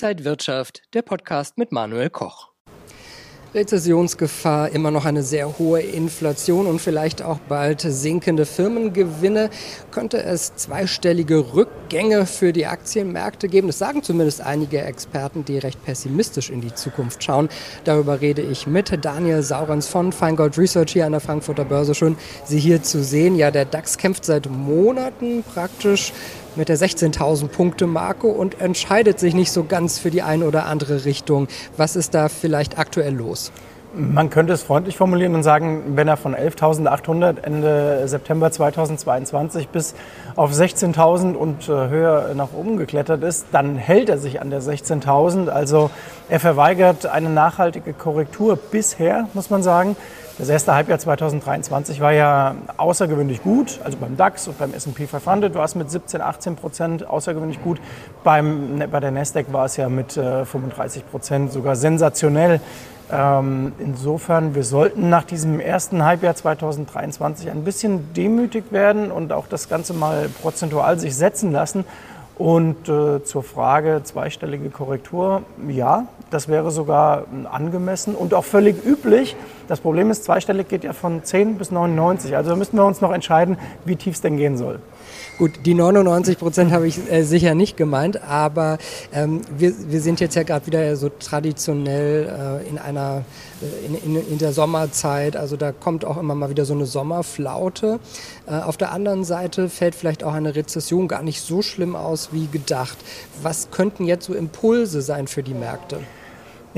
Inside Wirtschaft, der Podcast mit Manuel Koch. Rezessionsgefahr, immer noch eine sehr hohe Inflation und vielleicht auch bald sinkende Firmengewinne. Könnte es zweistellige Rückgänge für die Aktienmärkte geben? Das sagen zumindest einige Experten, die recht pessimistisch in die Zukunft schauen. Darüber rede ich mit Daniel Saurens von Feingold Research hier an der Frankfurter Börse. Schön, Sie hier zu sehen. Ja, der DAX kämpft seit Monaten praktisch mit der 16.000 Punkte Marke und entscheidet sich nicht so ganz für die eine oder andere Richtung. Was ist da vielleicht aktuell los? Man könnte es freundlich formulieren und sagen, wenn er von 11.800 Ende September 2022 bis auf 16.000 und äh, höher nach oben geklettert ist, dann hält er sich an der 16.000. Also er verweigert eine nachhaltige Korrektur bisher, muss man sagen. Das erste Halbjahr 2023 war ja außergewöhnlich gut, also beim DAX und beim S&P 500 war es mit 17, 18 Prozent außergewöhnlich gut. Beim, bei der Nasdaq war es ja mit 35 äh, Prozent sogar sensationell. Ähm, insofern, wir sollten nach diesem ersten Halbjahr 2023 ein bisschen demütig werden und auch das Ganze mal prozentual sich setzen lassen. Und äh, zur Frage zweistellige Korrektur, ja, das wäre sogar angemessen und auch völlig üblich. Das Problem ist, zweistellig geht ja von 10 bis 99. Also müssten wir uns noch entscheiden, wie tief es denn gehen soll. Gut, die 99 Prozent habe ich äh, sicher nicht gemeint, aber ähm, wir, wir sind jetzt ja gerade wieder so traditionell äh, in einer äh, in, in, in, der Sommerzeit. Also da kommt auch immer mal wieder so eine Sommerflaute. Äh, auf der anderen Seite fällt vielleicht auch eine Rezession gar nicht so schlimm aus wie gedacht. Was könnten jetzt so Impulse sein für die Märkte?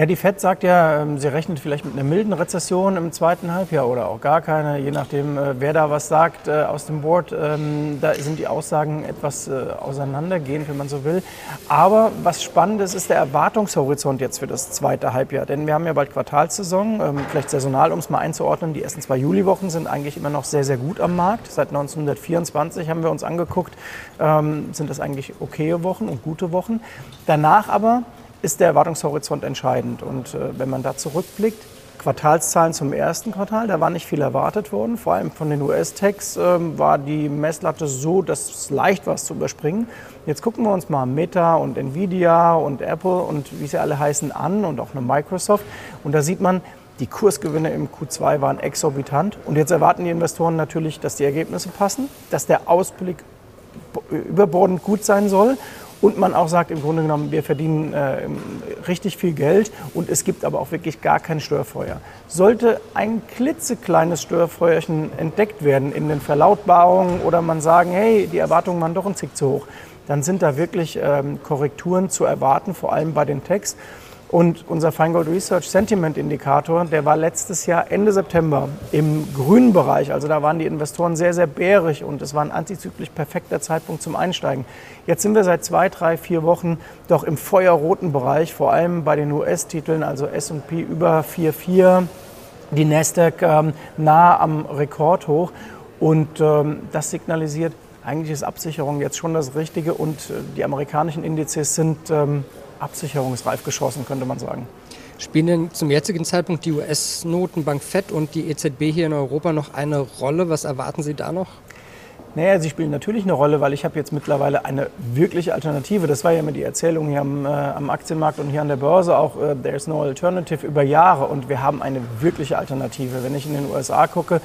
Ja, die FED sagt ja, ähm, sie rechnet vielleicht mit einer milden Rezession im zweiten Halbjahr oder auch gar keine, je nachdem, äh, wer da was sagt äh, aus dem Board. Ähm, da sind die Aussagen etwas äh, auseinandergehend, wenn man so will. Aber was spannend ist, ist der Erwartungshorizont jetzt für das zweite Halbjahr. Denn wir haben ja bald Quartalssaison, ähm, vielleicht saisonal, um es mal einzuordnen. Die ersten zwei Juliwochen sind eigentlich immer noch sehr, sehr gut am Markt. Seit 1924 haben wir uns angeguckt, sind das eigentlich okaye Wochen und gute Wochen. Danach aber ist der Erwartungshorizont entscheidend. Und äh, wenn man da zurückblickt, Quartalszahlen zum ersten Quartal, da war nicht viel erwartet worden. Vor allem von den US-Techs äh, war die Messlatte so, dass es leicht war, es zu überspringen. Jetzt gucken wir uns mal Meta und Nvidia und Apple und wie sie alle heißen an und auch eine Microsoft. Und da sieht man, die Kursgewinne im Q2 waren exorbitant. Und jetzt erwarten die Investoren natürlich, dass die Ergebnisse passen, dass der Ausblick überbordend gut sein soll und man auch sagt, im Grunde genommen, wir verdienen äh, richtig viel Geld und es gibt aber auch wirklich gar kein Störfeuer. Sollte ein klitzekleines Störfeuerchen entdeckt werden in den Verlautbarungen oder man sagen, hey, die Erwartungen waren doch ein Zick zu hoch, dann sind da wirklich ähm, Korrekturen zu erwarten, vor allem bei den Techs. Und unser Feingold Research Sentiment Indikator, der war letztes Jahr Ende September im grünen Bereich. Also da waren die Investoren sehr, sehr bärig und es war ein antizyklisch perfekter Zeitpunkt zum Einsteigen. Jetzt sind wir seit zwei, drei, vier Wochen doch im feuerroten Bereich, vor allem bei den US-Titeln, also S&P über 4,4, die Nasdaq ähm, nah am Rekordhoch. Und ähm, das signalisiert, eigentlich ist Absicherung jetzt schon das Richtige und äh, die amerikanischen Indizes sind ähm, absicherungsreif geschossen, könnte man sagen. Spielen denn zum jetzigen Zeitpunkt die US-Notenbank FED und die EZB hier in Europa noch eine Rolle? Was erwarten Sie da noch? Naja, sie spielen natürlich eine Rolle, weil ich habe jetzt mittlerweile eine wirkliche Alternative. Das war ja immer die Erzählung hier am, äh, am Aktienmarkt und hier an der Börse auch, äh, there's no alternative über Jahre. Und wir haben eine wirkliche Alternative. Wenn ich in den USA gucke, äh,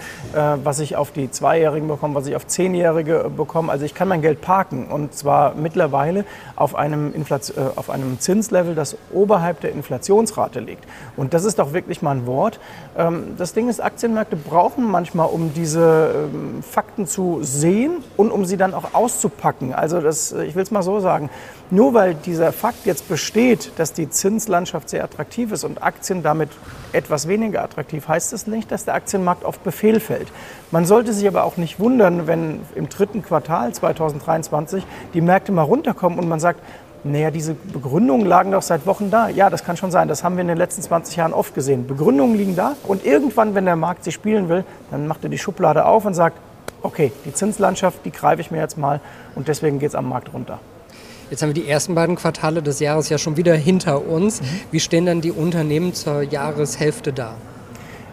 was ich auf die Zweijährigen bekomme, was ich auf Zehnjährige bekomme, also ich kann mein Geld parken. Und zwar mittlerweile auf einem, Inflation, äh, auf einem Zinslevel, das oberhalb der Inflationsrate liegt. Und das ist doch wirklich mal ein Wort. Ähm, das Ding ist, Aktienmärkte brauchen manchmal, um diese ähm, Fakten zu sehen, sehen und um sie dann auch auszupacken. Also das, ich will es mal so sagen, nur weil dieser Fakt jetzt besteht, dass die Zinslandschaft sehr attraktiv ist und Aktien damit etwas weniger attraktiv, heißt es das nicht, dass der Aktienmarkt auf Befehl fällt. Man sollte sich aber auch nicht wundern, wenn im dritten Quartal 2023 die Märkte mal runterkommen und man sagt, naja, diese Begründungen lagen doch seit Wochen da. Ja, das kann schon sein. Das haben wir in den letzten 20 Jahren oft gesehen. Begründungen liegen da und irgendwann, wenn der Markt sie spielen will, dann macht er die Schublade auf und sagt, okay, die Zinslandschaft, die greife ich mir jetzt mal und deswegen geht es am Markt runter. Jetzt haben wir die ersten beiden Quartale des Jahres ja schon wieder hinter uns. Mhm. Wie stehen dann die Unternehmen zur Jahreshälfte da?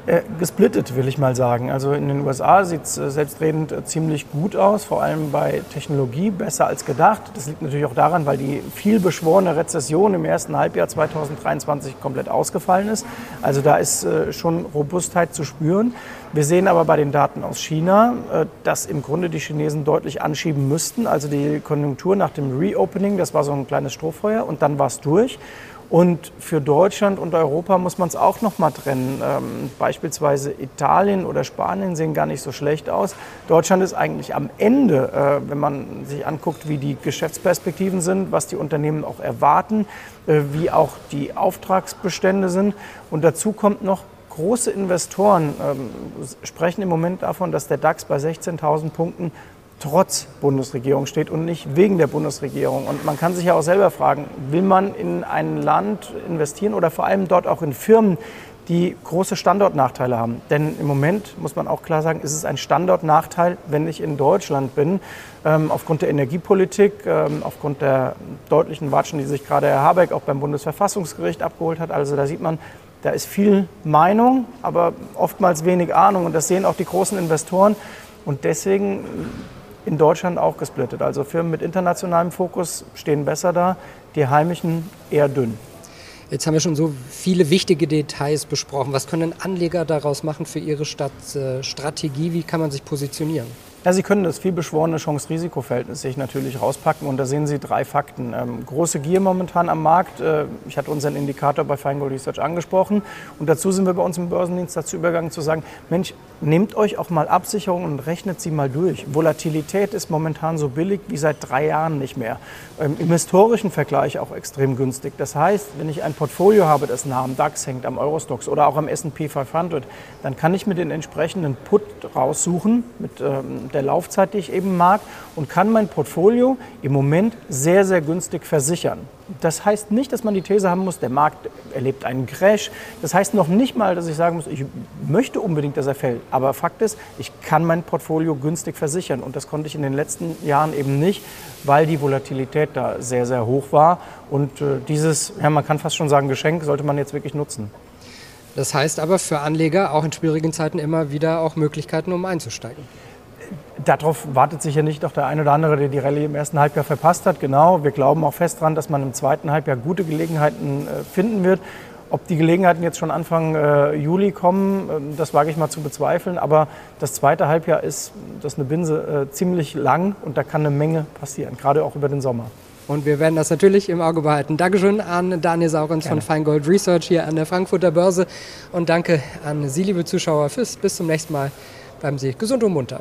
Äh, gesplittet, will ich mal sagen. Also in den USA sieht es äh, selbstredend äh, ziemlich gut aus, vor allem bei Technologie, besser als gedacht. Das liegt natürlich auch daran, weil die vielbeschworene Rezession im ersten Halbjahr 2023 komplett ausgefallen ist. Also da ist schon Robustheit zu spüren. Wir sehen aber bei den Daten aus China, dass im Grunde die Chinesen deutlich anschieben müssten. Also die Konjunktur nach dem Reopening, das war so ein kleines Strohfeuer und dann war es durch. Und für Deutschland und Europa muss man es auch noch mal trennen. Ähm, beispielsweise Italien oder Spanien sehen gar nicht so schlecht aus. Deutschland ist eigentlich am Ende, äh, wenn man sich anguckt, wie die Geschäftsperspektiven sind, was die Unternehmen auch erwarten, äh, wie auch die Auftragsbestände sind. Und dazu kommt noch, große Investoren ähm, sprechen im Moment davon, dass der DAX bei 16.000 Punkten trotz Bundesregierung steht und nicht wegen der Bundesregierung. Und man kann sich ja auch selber fragen, will man in ein Land investieren oder vor allem dort auch in Firmen, die große Standortnachteile haben. Denn im Moment muss man auch klar sagen, ist es ein Standortnachteil, wenn ich in Deutschland bin, ähm, aufgrund der Energiepolitik, ähm, aufgrund der deutlichen Watschen, die sich gerade Herr Habeck auch beim Bundesverfassungsgericht abgeholt hat. Also da sieht man, da ist viel Meinung, aber oftmals wenig Ahnung. Und das sehen auch die großen Investoren. Und deswegen in Deutschland auch gesplittet. Also Firmen mit internationalem Fokus stehen besser da, die heimischen eher dünn. Jetzt haben wir schon so viele wichtige Details besprochen. Was können Anleger daraus machen für ihre Stadtstrategie? Wie kann man sich positionieren? Ja, Sie können das vielbeschworene Chance-Risiko-Verhältnis sich natürlich rauspacken und da sehen Sie drei Fakten. Ähm, große Gier momentan am Markt. Äh, ich hatte unseren Indikator bei Feingold Research angesprochen und dazu sind wir bei uns im Börsendienst dazu übergegangen zu sagen, Mensch, nehmt euch auch mal Absicherungen und rechnet sie mal durch. Volatilität ist momentan so billig wie seit drei Jahren nicht mehr. Ähm, Im historischen Vergleich auch extrem günstig. Das heißt, wenn ich ein Portfolio habe, das nah am DAX hängt, am Eurostox oder auch am S&P 500, dann kann ich mir den entsprechenden Put raussuchen mit ähm, der Laufzeit, die ich eben mag, und kann mein Portfolio im Moment sehr, sehr günstig versichern. Das heißt nicht, dass man die These haben muss, der Markt erlebt einen Crash. Das heißt noch nicht mal, dass ich sagen muss, ich möchte unbedingt, dass er fällt. Aber Fakt ist, ich kann mein Portfolio günstig versichern. Und das konnte ich in den letzten Jahren eben nicht, weil die Volatilität da sehr, sehr hoch war. Und äh, dieses, ja, man kann fast schon sagen, Geschenk sollte man jetzt wirklich nutzen. Das heißt aber für Anleger auch in schwierigen Zeiten immer wieder auch Möglichkeiten, um einzusteigen. Darauf wartet sicher nicht auch der eine oder andere, der die Rallye im ersten Halbjahr verpasst hat. Genau, wir glauben auch fest daran, dass man im zweiten Halbjahr gute Gelegenheiten äh, finden wird. Ob die Gelegenheiten jetzt schon Anfang äh, Juli kommen, äh, das wage ich mal zu bezweifeln. Aber das zweite Halbjahr ist, das ist eine Binse, äh, ziemlich lang und da kann eine Menge passieren, gerade auch über den Sommer. Und wir werden das natürlich im Auge behalten. Dankeschön an Daniel Saurens von Feingold Research hier an der Frankfurter Börse. Und danke an Sie, liebe Zuschauer, fürs bis zum nächsten Mal. Bleiben Sie gesund und munter.